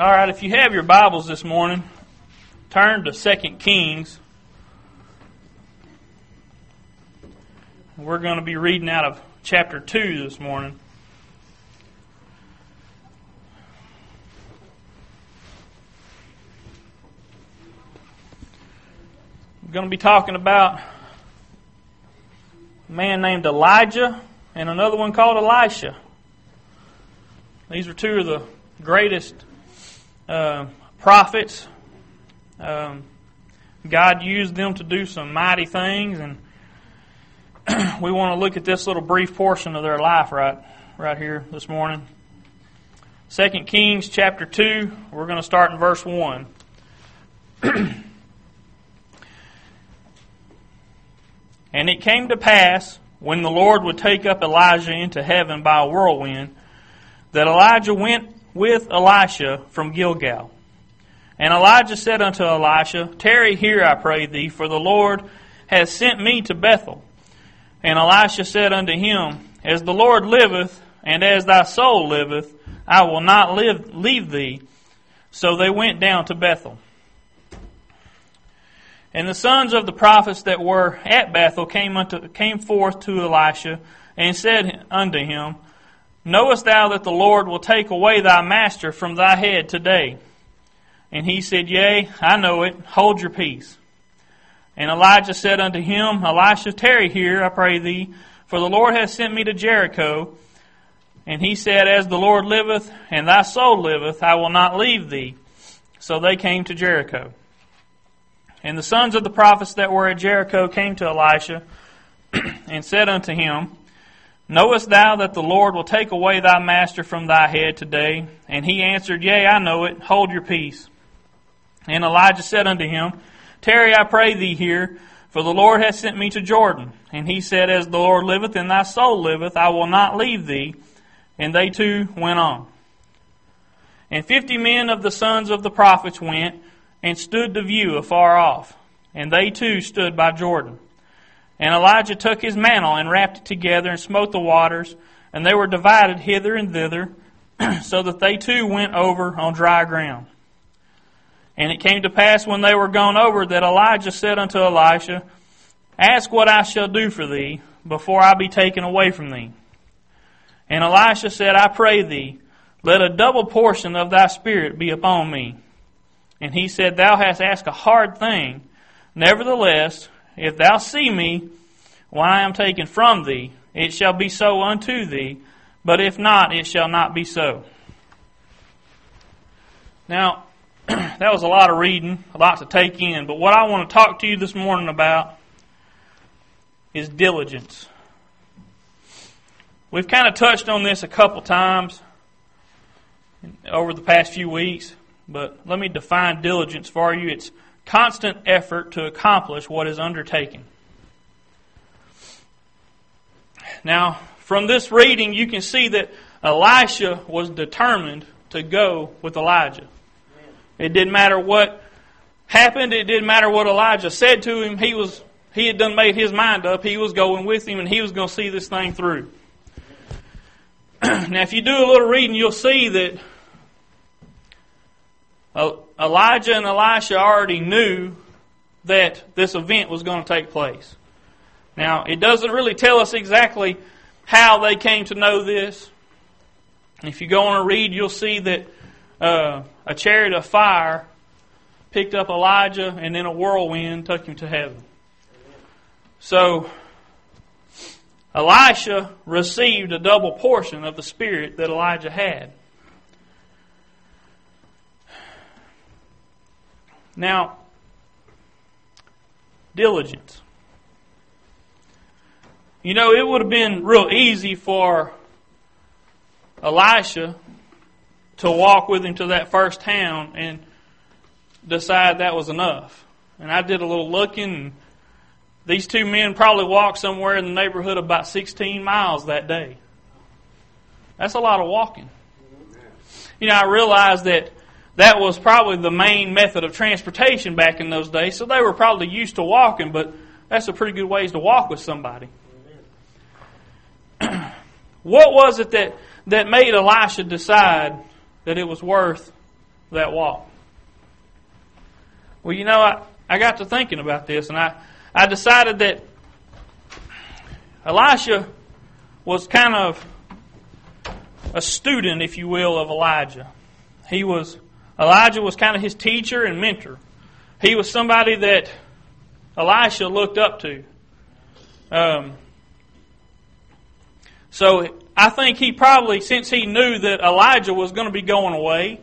All right, if you have your Bibles this morning, turn to 2 Kings. We're going to be reading out of chapter 2 this morning. We're going to be talking about a man named Elijah and another one called Elisha. These are two of the greatest uh, prophets. Um, God used them to do some mighty things, and we want to look at this little brief portion of their life right, right here this morning. Second Kings chapter two. We're going to start in verse one. and it came to pass when the Lord would take up Elijah into heaven by a whirlwind, that Elijah went with Elisha from Gilgal. And Elijah said unto Elisha, Tarry here, I pray thee, for the Lord has sent me to Bethel. And Elisha said unto him, As the Lord liveth, and as thy soul liveth, I will not live, leave thee. So they went down to Bethel. And the sons of the prophets that were at Bethel came, unto, came forth to Elisha, and said unto him, Knowest thou that the Lord will take away thy master from thy head today? And he said, Yea, I know it. Hold your peace. And Elijah said unto him, Elisha, tarry here, I pray thee, for the Lord hath sent me to Jericho. And he said, As the Lord liveth, and thy soul liveth, I will not leave thee. So they came to Jericho. And the sons of the prophets that were at Jericho came to Elisha, and said unto him, Knowest thou that the Lord will take away thy master from thy head today? And he answered, Yea, I know it. Hold your peace. And Elijah said unto him, Tarry, I pray thee here, for the Lord hath sent me to Jordan. And he said, As the Lord liveth and thy soul liveth, I will not leave thee. And they two went on. And fifty men of the sons of the prophets went and stood to view afar off. And they too stood by Jordan. And Elijah took his mantle and wrapped it together and smote the waters, and they were divided hither and thither, so that they too went over on dry ground. And it came to pass when they were gone over that Elijah said unto Elisha, Ask what I shall do for thee before I be taken away from thee. And Elisha said, I pray thee, let a double portion of thy spirit be upon me. And he said, Thou hast asked a hard thing. Nevertheless, if thou see me when I am taken from thee, it shall be so unto thee, but if not, it shall not be so. Now, that was a lot of reading, a lot to take in, but what I want to talk to you this morning about is diligence. We've kind of touched on this a couple times over the past few weeks, but let me define diligence for you. It's constant effort to accomplish what is undertaken. Now, from this reading, you can see that Elisha was determined to go with Elijah. It didn't matter what happened. It didn't matter what Elijah said to him. He was he had done made his mind up. He was going with him, and he was going to see this thing through. now, if you do a little reading, you'll see that uh, Elijah and Elisha already knew that this event was going to take place. Now, it doesn't really tell us exactly how they came to know this. If you go on and read, you'll see that uh, a chariot of fire picked up Elijah, and then a whirlwind took him to heaven. So, Elisha received a double portion of the Spirit that Elijah had. Now, diligence. You know, it would have been real easy for Elisha to walk with him to that first town and decide that was enough. And I did a little looking, these two men probably walked somewhere in the neighborhood about 16 miles that day. That's a lot of walking. You know, I realized that that was probably the main method of transportation back in those days. So they were probably used to walking, but that's a pretty good ways to walk with somebody. what was it that, that made Elisha decide that it was worth that walk? Well, you know, I, I got to thinking about this, and I, I decided that Elisha was kind of a student, if you will, of Elijah. He was Elijah was kind of his teacher and mentor. He was somebody that Elisha looked up to. Um, so I think he probably, since he knew that Elijah was going to be going away,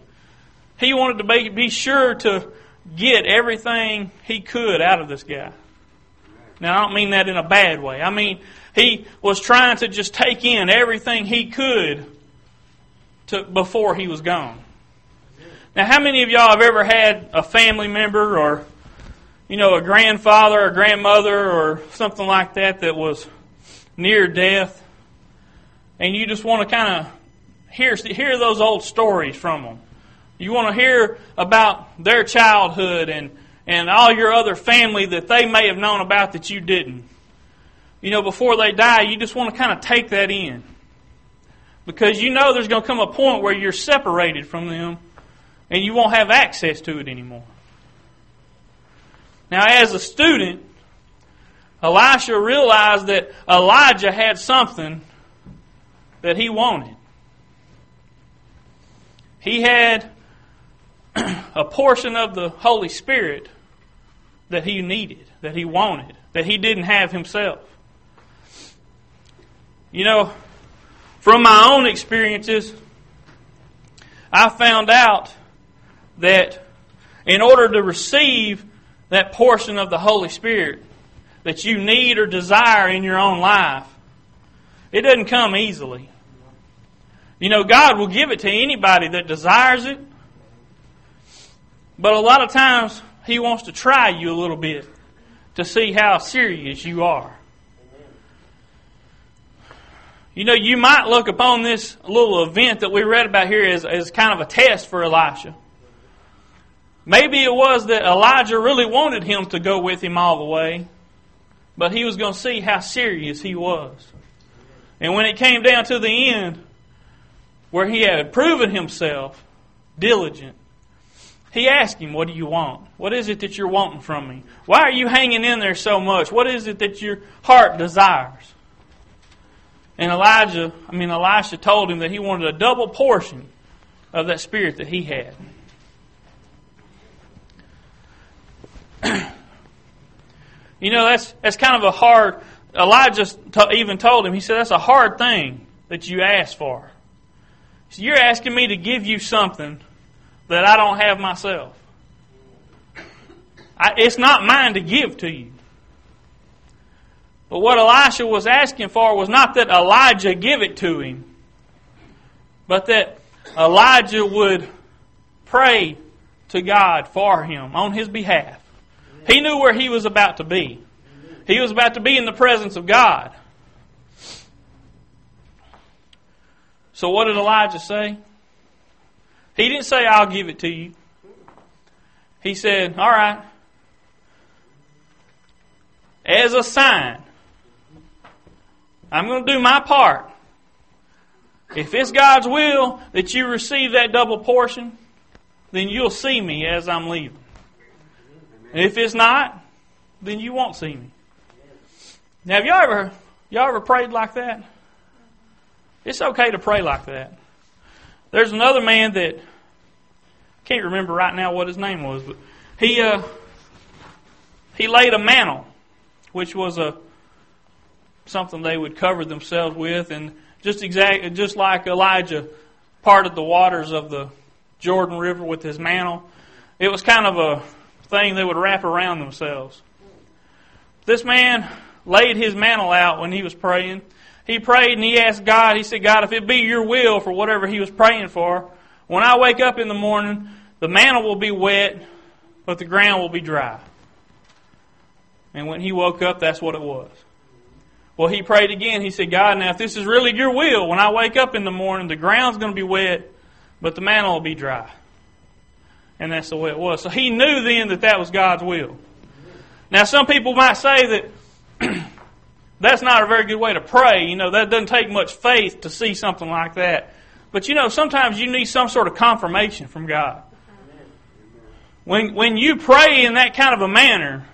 he wanted to be, sure to get everything he could out of this guy. Now, I don't mean that in a bad way. I mean, he was trying to just take in everything he could to, before he was gone. Now, how many of y'all have ever had a family member or, you know, a grandfather or grandmother or something like that that was near death? And you just want to kind of hear, hear those old stories from them. You want to hear about their childhood and, and all your other family that they may have known about that you didn't. You know, before they die, you just want to kind of take that in. Because you know there's going to come a point where you're separated from them and you won't have access to it anymore. Now, as a student, Elisha realized that Elijah had something that he wanted. He had a portion of the Holy Spirit that he needed, that he wanted, that he didn't have himself. You know, from my own experiences, I found out that in order to receive that portion of the Holy Spirit that you need or desire in your own life, it doesn't come easily. You know, God will give it to anybody that desires it, but a lot of times He wants to try you a little bit to see how serious you are. You know, you might look upon this little event that we read about here as, as kind of a test for Elisha. Maybe it was that Elijah really wanted him to go with him all the way, but he was going to see how serious he was. And when it came down to the end, where he had proven himself diligent, he asked him, What do you want? What is it that you're wanting from me? Why are you hanging in there so much? What is it that your heart desires? And Elijah, I mean, Elisha told him that he wanted a double portion of that spirit that he had. you know, that's, that's kind of a hard, Elijah even told him, he said, that's a hard thing that you ask for. So you're asking me to give you something that I don't have myself. I, it's not mine to give to you. But what Elisha was asking for was not that Elijah give it to him, but that Elijah would pray to God for him on his behalf. He knew where he was about to be. He was about to be in the presence of God. So what did Elijah say? He didn't say, I'll give it to you. He said, All right. As a sign, I'm going to do my part. If it's God's will that you receive that double portion, then you'll see me as I'm leaving. And if it's not, then you won't see me. Now, have y'all ever y'all ever prayed like that? It's okay to pray like that. There's another man that can't remember right now what his name was, but he uh, he laid a mantle, which was a something they would cover themselves with, and just exact just like Elijah parted the waters of the Jordan River with his mantle. It was kind of a thing they would wrap around themselves. This man laid his mantle out when he was praying. He prayed and he asked God, he said, God, if it be your will for whatever he was praying for, when I wake up in the morning, the mantle will be wet, but the ground will be dry. And when he woke up, that's what it was. Well, he prayed again. He said, God, now if this is really your will, when I wake up in the morning, the ground's going to be wet, but the mantle will be dry. And that's the way it was. So he knew then that that was God's will. Now, some people might say that that's not a very good way to pray. You know, that doesn't take much faith to see something like that. But you know, sometimes you need some sort of confirmation from God. When, when you pray in that kind of a manner,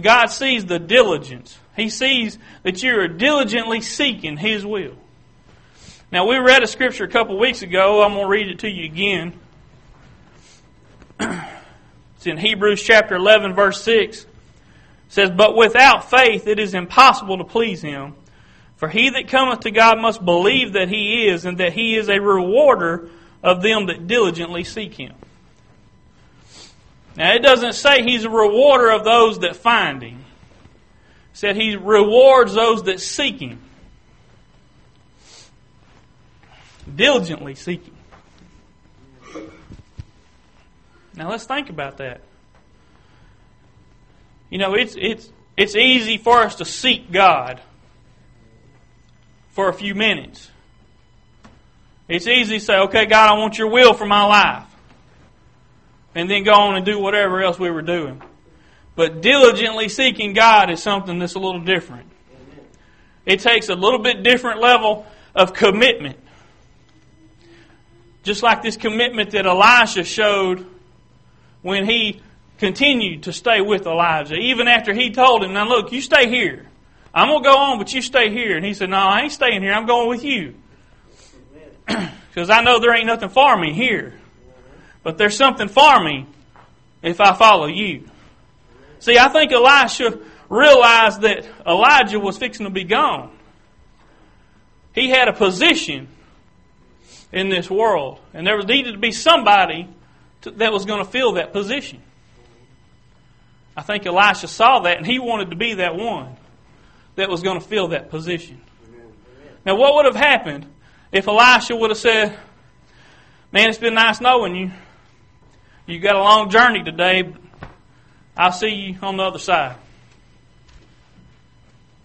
God sees the diligence. He sees that you are diligently seeking His will. Now, we read a scripture a couple weeks ago. I'm going to read it to you again. It's in Hebrews chapter 11, verse 6. It says, But without faith it is impossible to please Him. For he that cometh to God must believe that He is, and that He is a rewarder of them that diligently seek Him. Now, it doesn't say He's a rewarder of those that find Him. It said He rewards those that seek Him. Diligently seeking. Now let's think about that. You know, it's it's it's easy for us to seek God for a few minutes. It's easy to say, okay, God, I want your will for my life. And then go on and do whatever else we were doing. But diligently seeking God is something that's a little different. It takes a little bit different level of commitment. Just like this commitment that Elisha showed when he continued to stay with Elijah, even after he told him, Now look, you stay here. I'm going to go on, but you stay here. And he said, No, I ain't staying here. I'm going with you. Because I know there ain't nothing for me here. But there's something for me if I follow you. See, I think Elisha realized that Elijah was fixing to be gone. He had a position in this world, and there was needed to be somebody to, that was going to fill that position. I think Elisha saw that, and he wanted to be that one that was going to fill that position. Now, what would have happened if Elisha would have said, Man, it's been nice knowing you. You got a long journey today. But I'll see you on the other side.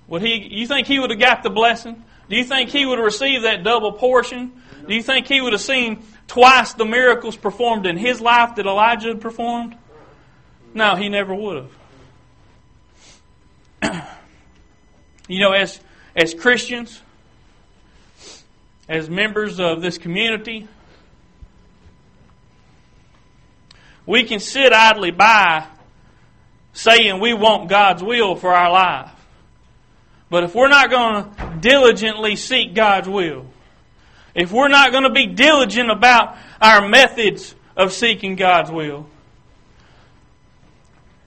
Would he you think he would have got the blessing? Do you think he would have received that double portion? Do you think he would have seen twice the miracles performed in his life that Elijah had performed? No, he never would have. you know, as as Christians, as members of this community, we can sit idly by saying we want God's will for our life. But if we're not going to diligently seek God's will, if we're not going to be diligent about our methods of seeking God's will,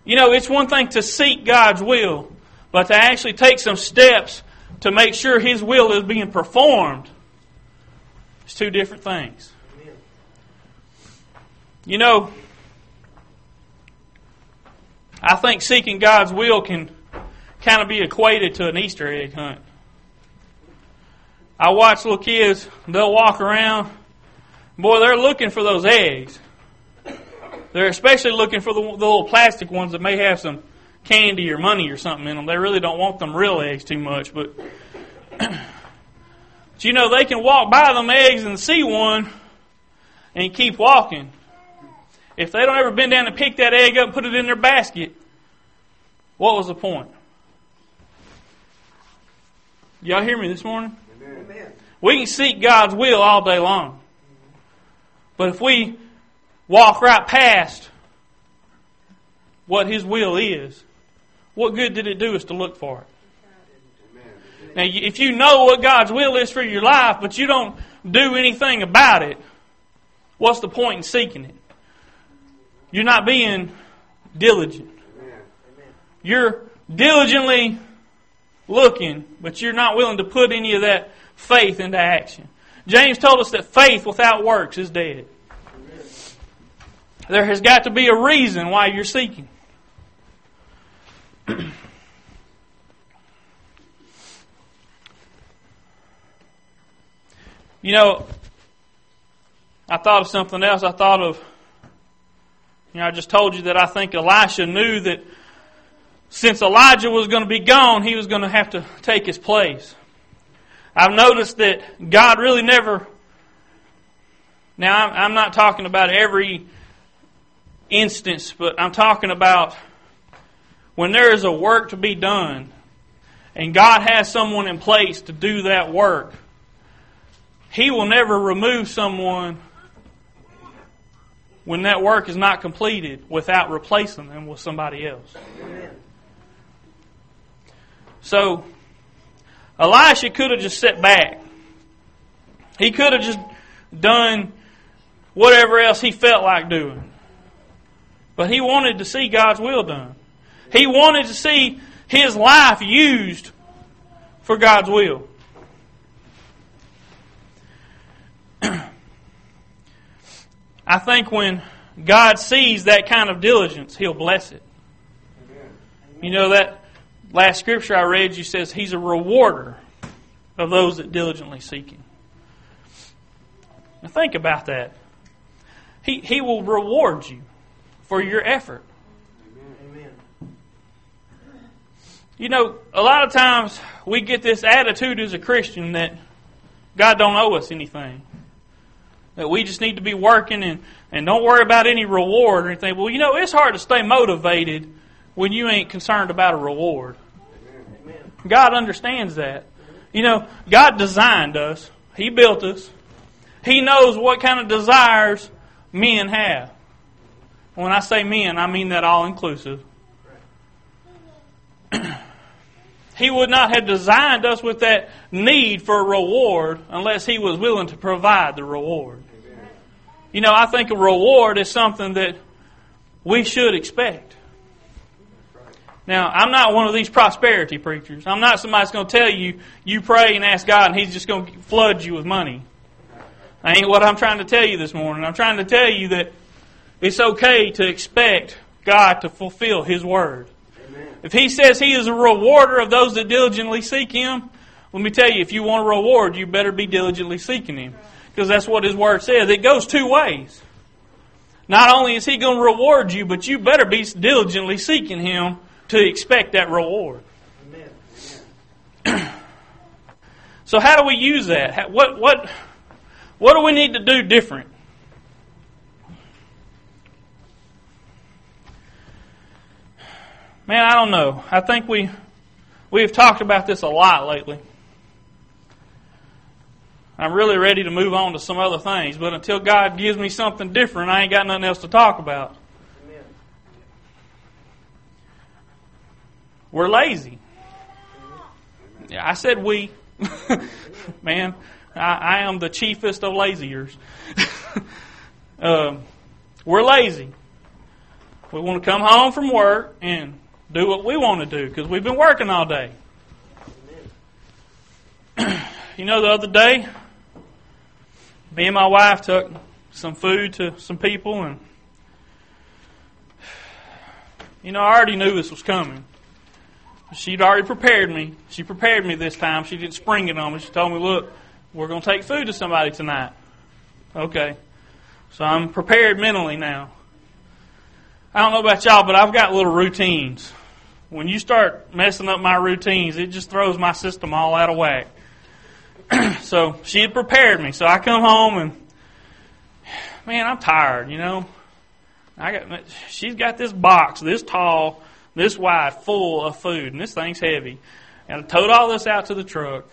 you know, it's one thing to seek God's will, but to actually take some steps to make sure His will is being performed it's two different things. You know, I think seeking God's will can kind of be equated to an Easter egg hunt. I watch little kids, they'll walk around. Boy, they're looking for those eggs. They're especially looking for the, the little plastic ones that may have some candy or money or something in them. They really don't want them real eggs too much, but But you know, they can walk by them eggs and see one and keep walking. If they don't ever bend down and pick that egg up and put it in their basket, what was the point? Y'all hear me this morning? Amen. We can seek God's will all day long. But if we walk right past what His will is, what good did it do us to look for it? Now, if you know what God's will is for your life, but you don't do anything about it, what's the point in seeking it? You're not being diligent. You're diligently looking, but you're not willing to put any of that faith into action. James told us that faith without works is dead. There has got to be a reason why you're seeking. You know, I thought of something else. I thought of, you know, I just told you that I think Elisha knew that since Elijah was going to be gone, he was going to have to take his place. I've noticed that God really never. Now, I'm not talking about every instance, but I'm talking about when there is a work to be done and God has someone in place to do that work he will never remove someone when that work is not completed without replacing them with somebody else. So, Elisha could have just sat back. He could have just done whatever else he felt like doing. But he wanted to see God's will done. He wanted to see his life used for God's will. I think when God sees that kind of diligence, He'll bless it. You know that last scripture I read you says He's a rewarder of those that diligently seek Him. Now think about that. He, he will reward you for your effort. Amen. You know, a lot of times we get this attitude as a Christian that God don't owe us anything. That we just need to be working and, and don't worry about any reward or anything. Well, you know, it's hard to stay motivated when you ain't concerned about a reward. God understands that. You know, God designed us. He built us. He knows what kind of desires men have. When I say men, I mean that all inclusive. he would not have designed us with that need for a reward unless He was willing to provide the reward. You know, I think a reward is something that we should expect. Now, I'm not one of these prosperity preachers. I'm not somebody that's going to tell you, you pray and ask God and He's just going to flood you with money. That ain't what I'm trying to tell you this morning. I'm trying to tell you that it's okay to expect God to fulfill His word. Amen. If He says He is a rewarder of those that diligently seek Him, let me tell you, if you want a reward, you better be diligently seeking Him because that's what His Word says. It goes two ways. Not only is He going to reward you, but you better be diligently seeking Him to expect that reward. Amen. so, how do we use that? What what what do we need to do different? Man, I don't know. I think we we have talked about this a lot lately. I'm really ready to move on to some other things. But until God gives me something different, I ain't got nothing else to talk about. We're lazy. Yeah, I said we. Man, I, I, am the chiefest of laziers. um, we're lazy. We want to come home from work and do what we want to do because we've been working all day. you know, the other day, me and my wife took some food to some people, and you know, I already knew this was coming. She'd already prepared me. She prepared me this time. She didn't spring it on me. She told me, "Look, we're going to take food to somebody tonight." Okay, so I'm prepared mentally now. I don't know about y'all, but I've got little routines. When you start messing up my routines, it just throws my system all out of whack. so she had prepared me. So I come home and man, I'm tired, you know. I got she's got this box this tall, this wide, full of food, and this thing's heavy. And I towed all this out to the truck.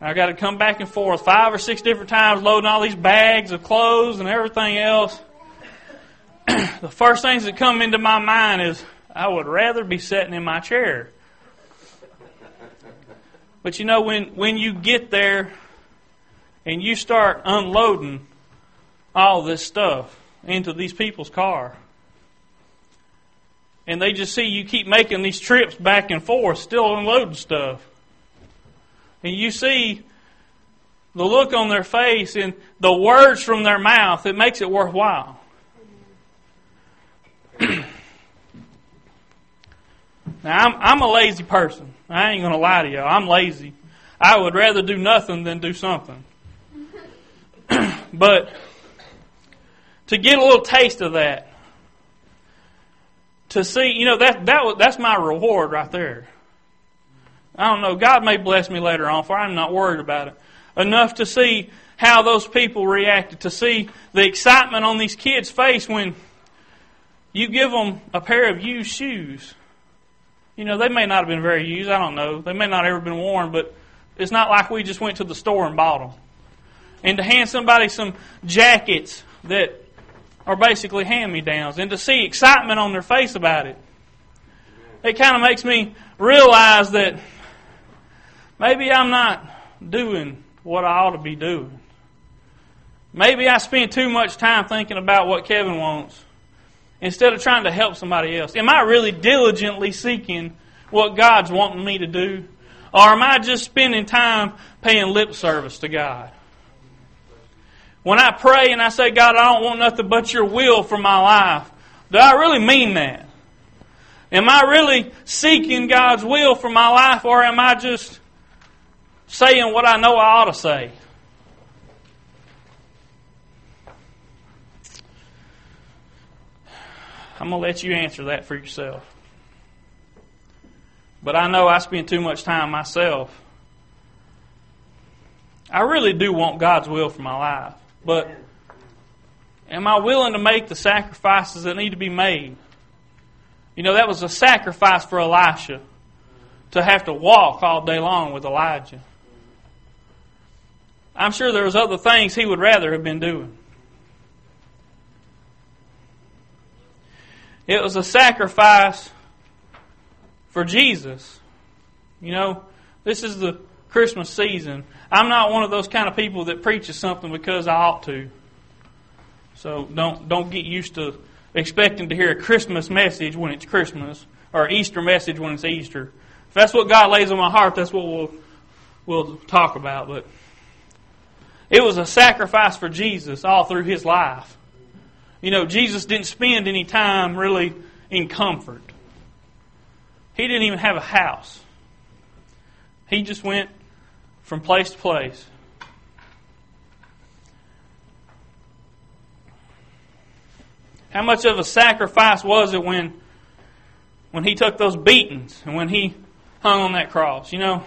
I got to come back and forth five or six different times, loading all these bags of clothes and everything else. the first things that come into my mind is I would rather be sitting in my chair. But you know, when, when you get there and you start unloading all this stuff into these people's car, and they just see you keep making these trips back and forth, still unloading stuff, and you see the look on their face and the words from their mouth, it makes it worthwhile. now, I'm, I'm a lazy person. I ain't going to lie to you. I'm lazy. I would rather do nothing than do something. but to get a little taste of that, to see, you know, that, that was, that's my reward right there. I don't know. God may bless me later on, for I'm not worried about it. Enough to see how those people reacted, to see the excitement on these kids' face when you give them a pair of used shoes you know, they may not have been very used. I don't know. They may not have ever been worn, but it's not like we just went to the store and bought them. And to hand somebody some jackets that are basically hand me downs, and to see excitement on their face about it. It kind of makes me realize that maybe I'm not doing what I ought to be doing. Maybe I spend too much time thinking about what Kevin wants instead of trying to help somebody else. Am I really diligently seeking what God's wanting me to do? Or am I just spending time paying lip service to God? When I pray and I say, God, I don't want nothing but your will for my life, do I really mean that? Am I really seeking God's will for my life or am I just saying what I know I ought to say? I'm going to let you answer that for yourself. But I know I spend too much time myself. I really do want God's will for my life. But am I willing to make the sacrifices that need to be made? You know, that was a sacrifice for Elisha to have to walk all day long with Elijah. I'm sure there was other things he would rather have been doing. It was a sacrifice for Jesus. You know, this is the Christmas season. I'm not one of those kind of people that preaches something because I ought to. So don't don't get used to expecting to hear a Christmas message when it's Christmas or Easter message when it's Easter. If that's what God lays on my heart, that's what we'll we'll talk about. But it was a sacrifice for Jesus all through his life. You know, Jesus didn't spend any time really in comfort. He didn't even have a house. He just went from place to place. How much of a sacrifice was it when when he took those beatings and when he hung on that cross? You know,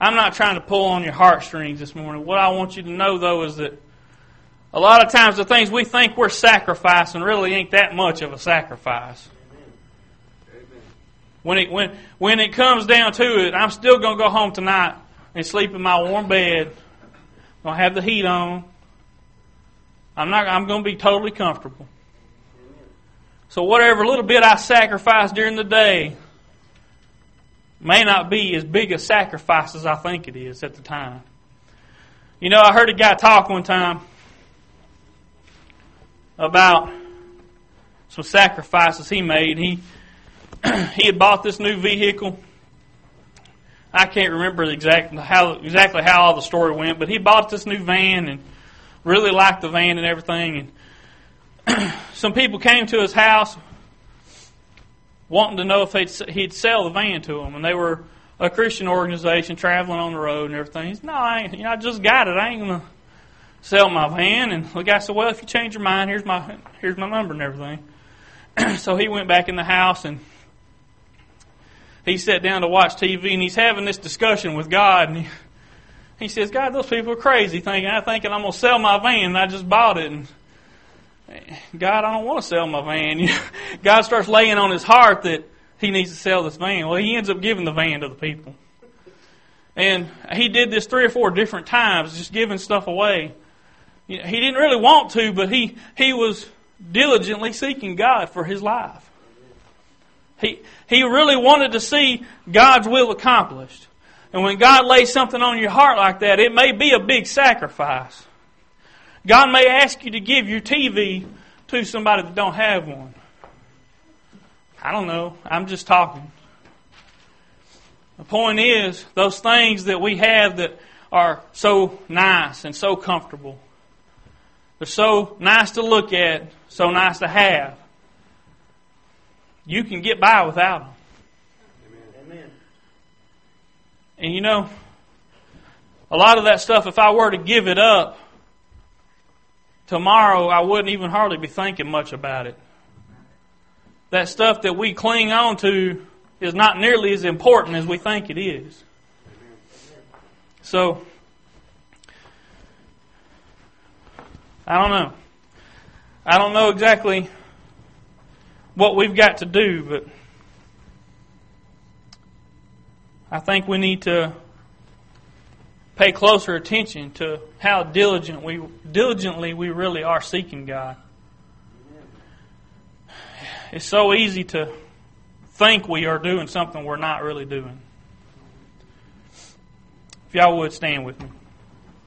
I'm not trying to pull on your heartstrings this morning. What I want you to know though is that a lot of times the things we think we're sacrificing really ain't that much of a sacrifice. When it when when it comes down to it, I'm still gonna go home tonight and sleep in my warm bed. Gonna have the heat on. I'm not I'm gonna be totally comfortable. So whatever little bit I sacrifice during the day may not be as big a sacrifice as I think it is at the time. You know, I heard a guy talk one time about some sacrifices he made. He he had bought this new vehicle. I can't remember exactly how exactly how all the story went, but he bought this new van and really liked the van and everything. And some people came to his house wanting to know if he'd, he'd sell the van to them, and they were a Christian organization traveling on the road and everything. He said, "No, I ain't. You know, I just got it. I ain't gonna sell my van." And the guy said, "Well, if you change your mind, here's my here's my number and everything." so he went back in the house and he sat down to watch TV and he's having this discussion with God and he, he says, God, those people are crazy thinking, I thinking I'm going to sell my van and I just bought it. And God, I don't want to sell my van. God starts laying on his heart that he needs to sell this van. Well, he ends up giving the van to the people. And he did this three or four different times, just giving stuff away. He didn't really want to, but he, he was diligently seeking God for his life. He, he really wanted to see God's will accomplished. And when God lays something on your heart like that, it may be a big sacrifice. God may ask you to give your TV to somebody that don't have one. I don't know. I'm just talking. The point is, those things that we have that are so nice and so comfortable, they're so nice to look at, so nice to have you can get by without them. Amen. And you know, a lot of that stuff, if I were to give it up tomorrow, I wouldn't even hardly be thinking much about it. That stuff that we cling on to is not nearly as important as we think it is. So, I don't know. I don't know exactly what we've got to do, but I think we need to pay closer attention to how diligent we diligently we really are seeking God. It's so easy to think we are doing something we're not really doing. If y'all would stand with me.